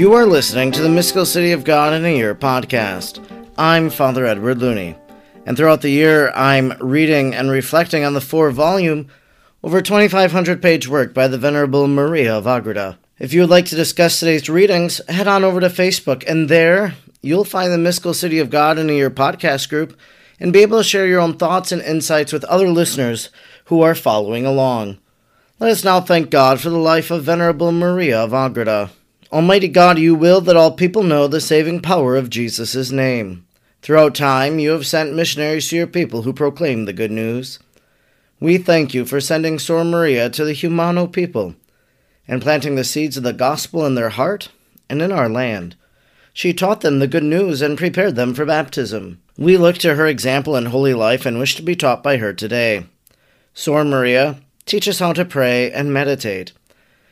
You are listening to the Mystical City of God in a Year podcast. I'm Father Edward Looney, and throughout the year, I'm reading and reflecting on the four volume, over 2,500 page work by the Venerable Maria of Agreda. If you would like to discuss today's readings, head on over to Facebook, and there you'll find the Mystical City of God in a Year podcast group and be able to share your own thoughts and insights with other listeners who are following along. Let us now thank God for the life of Venerable Maria of Agreda. Almighty God, you will that all people know the saving power of Jesus' name. Throughout time, you have sent missionaries to your people who proclaim the good news. We thank you for sending Sor Maria to the Jumano people and planting the seeds of the gospel in their heart and in our land. She taught them the good news and prepared them for baptism. We look to her example in holy life and wish to be taught by her today. Sor Maria, teach us how to pray and meditate.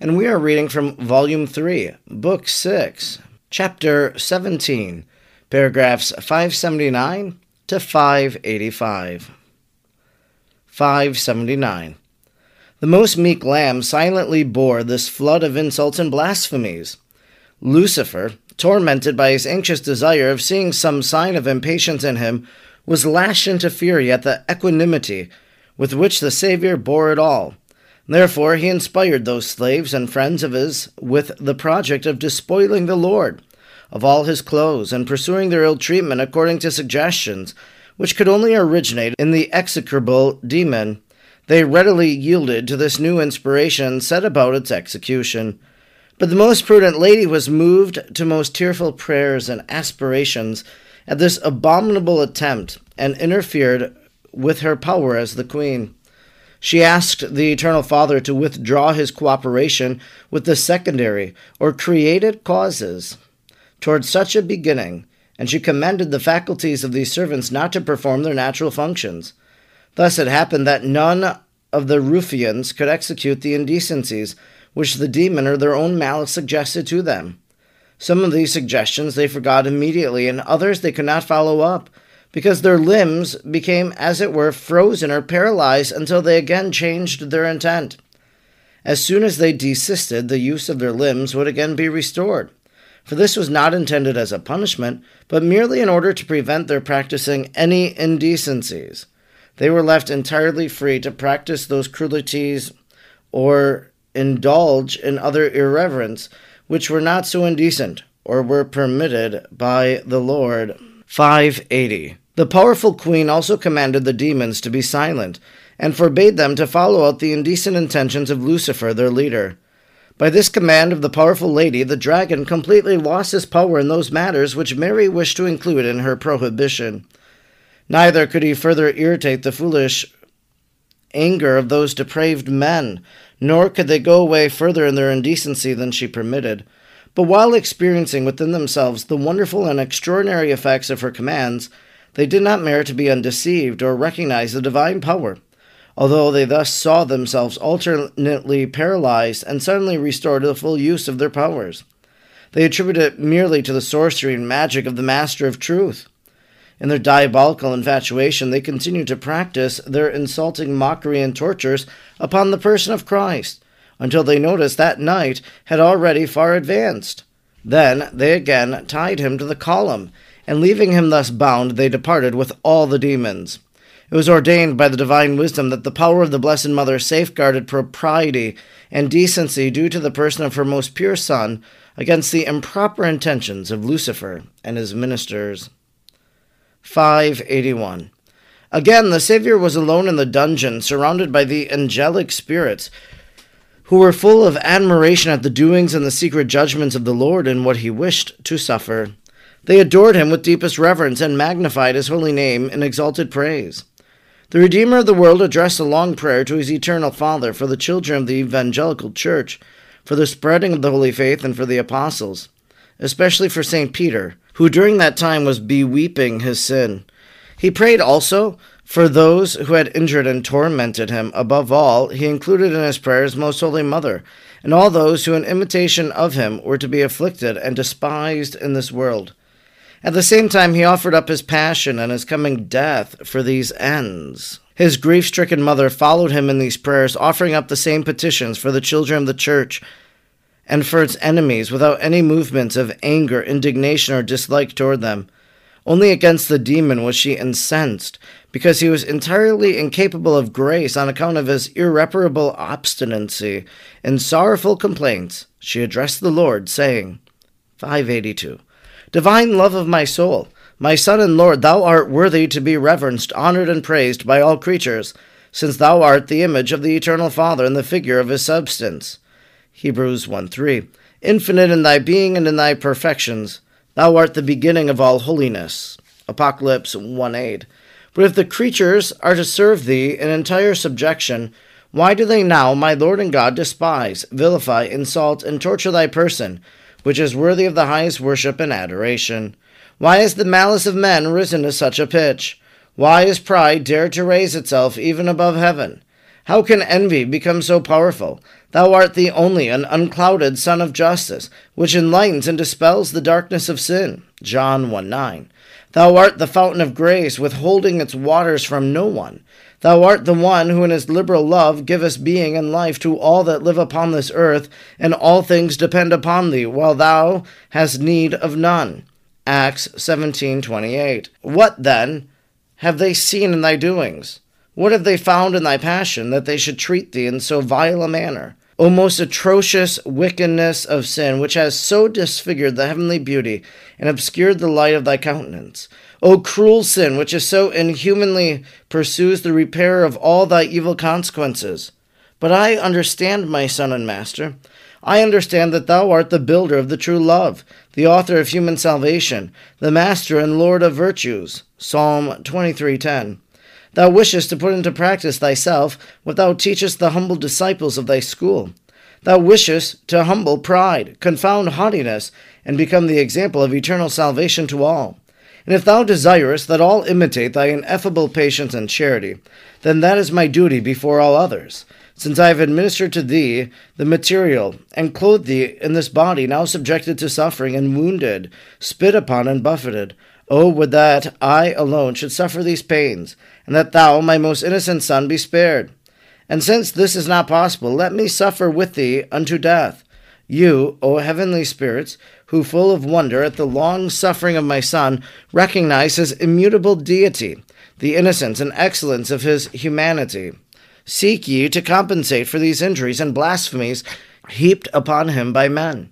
and we are reading from Volume 3, Book 6, Chapter 17, paragraphs 579 to 585. 579. The most meek lamb silently bore this flood of insults and blasphemies. Lucifer, tormented by his anxious desire of seeing some sign of impatience in him, was lashed into fury at the equanimity with which the Saviour bore it all. Therefore he inspired those slaves and friends of his with the project of despoiling the Lord of all his clothes and pursuing their ill treatment according to suggestions which could only originate in the execrable demon. They readily yielded to this new inspiration and set about its execution. But the most prudent lady was moved to most tearful prayers and aspirations at this abominable attempt, and interfered with her power as the queen. She asked the Eternal Father to withdraw his cooperation with the secondary or created causes towards such a beginning, and she commanded the faculties of these servants not to perform their natural functions. Thus it happened that none of the ruffians could execute the indecencies which the demon or their own malice suggested to them. Some of these suggestions they forgot immediately, and others they could not follow up, because their limbs became, as it were, frozen or paralyzed until they again changed their intent. As soon as they desisted, the use of their limbs would again be restored. For this was not intended as a punishment, but merely in order to prevent their practicing any indecencies. They were left entirely free to practice those cruelties or indulge in other irreverence which were not so indecent or were permitted by the Lord. 580. The powerful queen also commanded the demons to be silent, and forbade them to follow out the indecent intentions of Lucifer, their leader. By this command of the powerful lady, the dragon completely lost his power in those matters which Mary wished to include in her prohibition. Neither could he further irritate the foolish anger of those depraved men, nor could they go away further in their indecency than she permitted. But while experiencing within themselves the wonderful and extraordinary effects of her commands, they did not merit to be undeceived or recognize the divine power, although they thus saw themselves alternately paralyzed and suddenly restored to the full use of their powers. They attributed it merely to the sorcery and magic of the Master of Truth. In their diabolical infatuation, they continued to practice their insulting mockery and tortures upon the person of Christ, until they noticed that night had already far advanced. Then they again tied him to the column, and leaving him thus bound, they departed with all the demons. It was ordained by the divine wisdom that the power of the Blessed Mother safeguarded propriety and decency due to the person of her most pure Son against the improper intentions of Lucifer and his ministers. 581. Again, the Saviour was alone in the dungeon, surrounded by the angelic spirits, who were full of admiration at the doings and the secret judgments of the Lord and what he wished to suffer. They adored him with deepest reverence and magnified his holy name in exalted praise. The Redeemer of the world addressed a long prayer to his eternal Father for the children of the evangelical church, for the spreading of the holy faith, and for the apostles. especially for St. Peter, who during that time was beweeping his sin. He prayed also for those who had injured and tormented him. Above all, he included in his prayers Most Holy Mother, and all those who, in imitation of him, were to be afflicted and despised in this world. At the same time, he offered up his passion and his coming death for these ends. His grief stricken mother followed him in these prayers, offering up the same petitions for the children of the church and for its enemies without any movements of anger, indignation, or dislike toward them. Only against the demon was she incensed, because he was entirely incapable of grace on account of his irreparable obstinacy. In sorrowful complaints, she addressed the Lord, saying, 582. Divine love of my soul, my Son and Lord, thou art worthy to be reverenced, honored, and praised by all creatures, since thou art the image of the eternal Father and the figure of his substance. Hebrews 1 3. Infinite in thy being and in thy perfections, thou art the beginning of all holiness. Apocalypse 1 8. But if the creatures are to serve thee in entire subjection, why do they now, my Lord and God, despise, vilify, insult, and torture thy person? which is worthy of the highest worship and adoration. Why has the malice of men risen to such a pitch? Why has pride dared to raise itself even above heaven? How can envy become so powerful? Thou art the only and unclouded Sun of Justice, which enlightens and dispels the darkness of sin. John 1 9. Thou art the fountain of grace, withholding its waters from no one. Thou art the one who in his liberal love givest being and life to all that live upon this earth, and all things depend upon thee, while thou hast need of none. Acts 17:28. What then have they seen in thy doings? What have they found in thy passion that they should treat thee in so vile a manner? O most atrocious wickedness of sin, which has so disfigured the heavenly beauty and obscured the light of thy countenance. O cruel sin, which is so inhumanly pursues the repair of all thy evil consequences. But I understand, my son and master. I understand that thou art the builder of the true love, the author of human salvation, the master and lord of virtues. Psalm 23:10. Thou wishest to put into practice thyself what thou teachest the humble disciples of thy school. Thou wishest to humble pride, confound haughtiness, and become the example of eternal salvation to all. And if thou desirest that all imitate thy ineffable patience and charity, then that is my duty before all others, since I have administered to thee the material, and clothed thee in this body now subjected to suffering, and wounded, spit upon, and buffeted. O would that I alone should suffer these pains, and that thou, my most innocent son, be spared. And since this is not possible, let me suffer with thee unto death. You, O heavenly spirits, who, full of wonder at the long suffering of my Son, recognize his immutable deity, the innocence and excellence of his humanity. Seek ye to compensate for these injuries and blasphemies heaped upon him by men.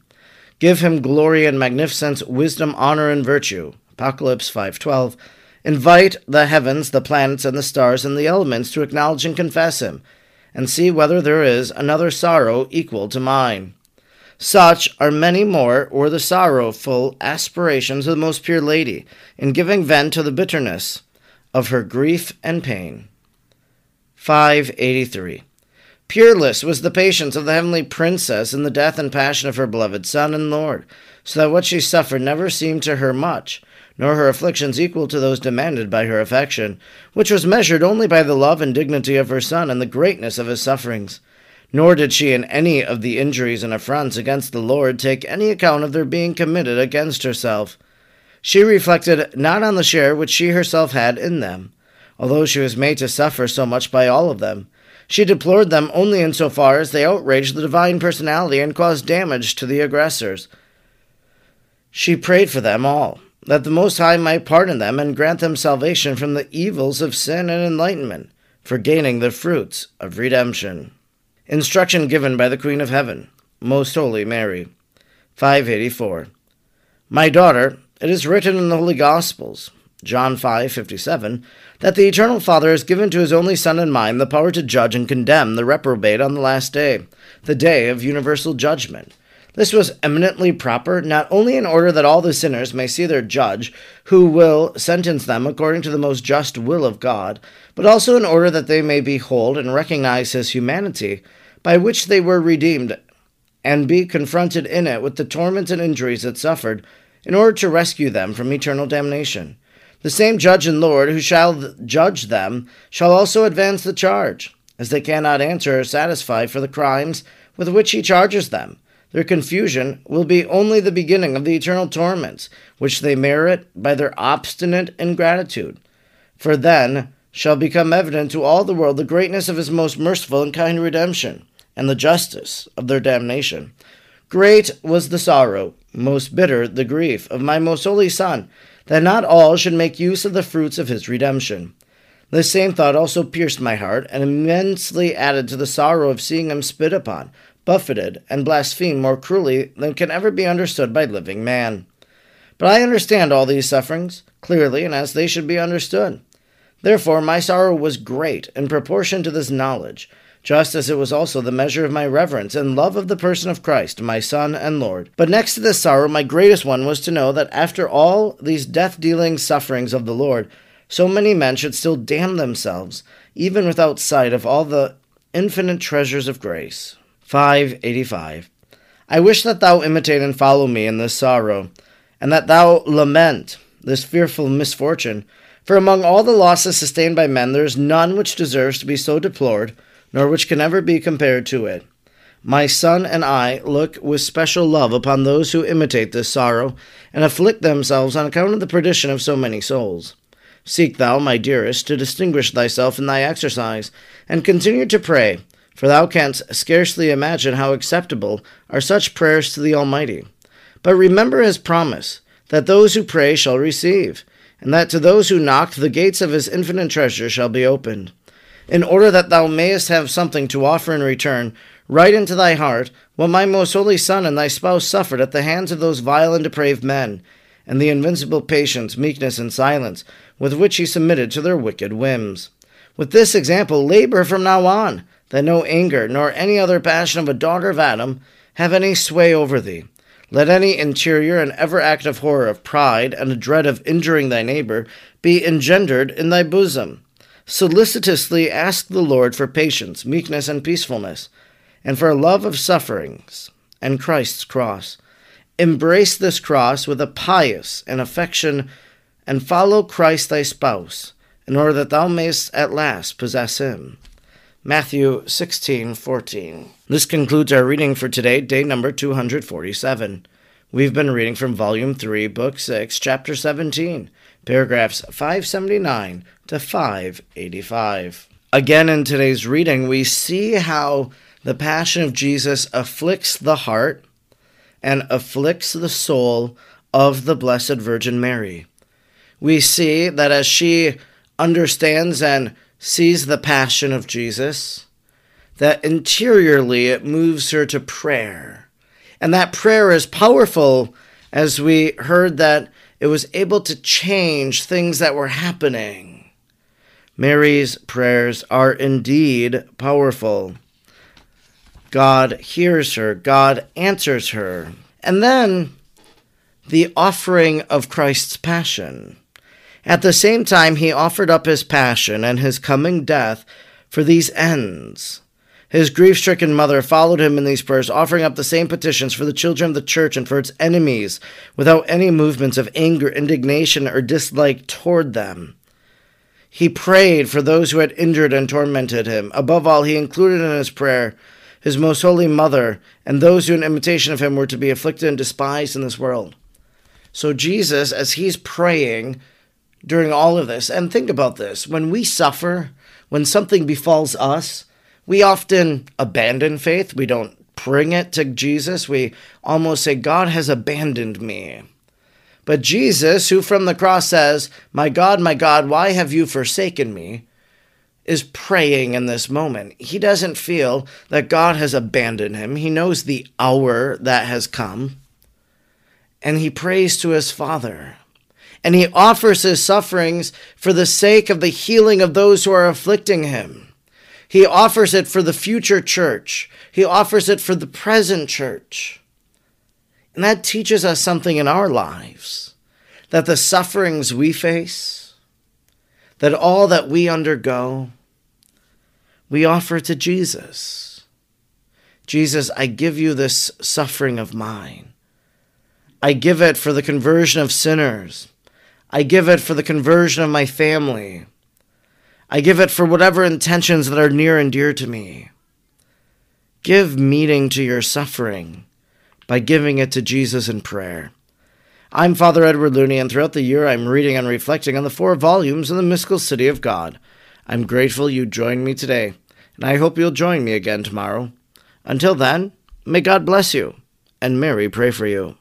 Give him glory and magnificence, wisdom, honor, and virtue. Apocalypse 5:12. Invite the heavens, the planets, and the stars, and the elements to acknowledge and confess him, and see whether there is another sorrow equal to mine. Such are many more or the sorrowful aspirations of the most pure lady in giving vent to the bitterness of her grief and pain. 583. Pureless was the patience of the heavenly princess in the death and passion of her beloved Son and Lord, so that what she suffered never seemed to her much, nor her afflictions equal to those demanded by her affection, which was measured only by the love and dignity of her Son and the greatness of his sufferings. Nor did she in any of the injuries and affronts against the Lord take any account of their being committed against herself. She reflected not on the share which she herself had in them, although she was made to suffer so much by all of them. She deplored them only in so far as they outraged the divine personality and caused damage to the aggressors. She prayed for them all, that the Most High might pardon them and grant them salvation from the evils of sin and enlightenment, for gaining the fruits of redemption. Instruction given by the Queen of Heaven, Most Holy Mary. 584. My daughter, it is written in the Holy Gospels, John 5:57, that the eternal Father has given to his only Son and mine the power to judge and condemn the reprobate on the last day, the day of universal judgment. This was eminently proper, not only in order that all the sinners may see their judge, who will sentence them according to the most just will of God, but also in order that they may behold and recognize his humanity, by which they were redeemed, and be confronted in it with the torments and injuries it suffered, in order to rescue them from eternal damnation. The same judge and Lord who shall judge them shall also advance the charge, as they cannot answer or satisfy for the crimes with which he charges them. Their confusion will be only the beginning of the eternal torments, which they merit by their obstinate ingratitude. For then shall become evident to all the world the greatness of his most merciful and kind redemption, and the justice of their damnation. Great was the sorrow, most bitter the grief of my most holy Son, that not all should make use of the fruits of his redemption. This same thought also pierced my heart, and immensely added to the sorrow of seeing him spit upon, buffeted, and blasphemed more cruelly than can ever be understood by living man. But I understand all these sufferings clearly and as they should be understood. Therefore, my sorrow was great in proportion to this knowledge, just as it was also the measure of my reverence and love of the person of Christ, my Son and Lord. But next to this sorrow, my greatest one was to know that after all these death dealing sufferings of the Lord, so many men should still damn themselves, even without sight of all the infinite treasures of grace. 585. I wish that thou imitate and follow me in this sorrow, and that thou lament this fearful misfortune. For among all the losses sustained by men, there is none which deserves to be so deplored, nor which can ever be compared to it. My son and I look with special love upon those who imitate this sorrow, and afflict themselves on account of the perdition of so many souls. Seek thou, my dearest, to distinguish thyself in thy exercise, and continue to pray for thou canst scarcely imagine how acceptable are such prayers to the Almighty. But remember his promise, that those who pray shall receive, and that to those who knock the gates of his infinite treasure shall be opened. In order that thou mayest have something to offer in return, write into thy heart what my most holy Son and thy spouse suffered at the hands of those vile and depraved men, and the invincible patience, meekness, and silence with which he submitted to their wicked whims. With this example, labor from now on that no anger nor any other passion of a daughter of Adam have any sway over thee. Let any interior and ever active horror of pride and a dread of injuring thy neighbor be engendered in thy bosom. Solicitously ask the Lord for patience, meekness, and peacefulness, and for a love of sufferings and Christ's cross. Embrace this cross with a pious and affection, and follow Christ thy spouse, in order that thou mayest at last possess him. Matthew 16:14. This concludes our reading for today, day number 247. We've been reading from volume 3, book 6, chapter 17, paragraphs 579 to 585. Again in today's reading, we see how the passion of Jesus afflicts the heart and afflicts the soul of the Blessed Virgin Mary. We see that as she understands and sees the passion of Jesus, that interiorly it moves her to prayer. And that prayer is powerful, as we heard that it was able to change things that were happening. Mary's prayers are indeed powerful. God hears her, God answers her. And then the offering of Christ's passion. At the same time, he offered up his passion and his coming death for these ends. His grief stricken mother followed him in these prayers, offering up the same petitions for the children of the church and for its enemies, without any movements of anger, indignation, or dislike toward them. He prayed for those who had injured and tormented him. Above all, he included in his prayer his most holy mother and those who, in imitation of him, were to be afflicted and despised in this world. So, Jesus, as he's praying, during all of this. And think about this when we suffer, when something befalls us, we often abandon faith. We don't bring it to Jesus. We almost say, God has abandoned me. But Jesus, who from the cross says, My God, my God, why have you forsaken me? is praying in this moment. He doesn't feel that God has abandoned him. He knows the hour that has come. And he prays to his Father and he offers his sufferings for the sake of the healing of those who are afflicting him. He offers it for the future church. He offers it for the present church. And that teaches us something in our lives that the sufferings we face, that all that we undergo, we offer to Jesus. Jesus, I give you this suffering of mine. I give it for the conversion of sinners. I give it for the conversion of my family. I give it for whatever intentions that are near and dear to me. Give meaning to your suffering by giving it to Jesus in prayer. I'm Father Edward Looney, and throughout the year I'm reading and reflecting on the four volumes of the mystical city of God. I'm grateful you joined me today, and I hope you'll join me again tomorrow. Until then, may God bless you, and Mary pray for you.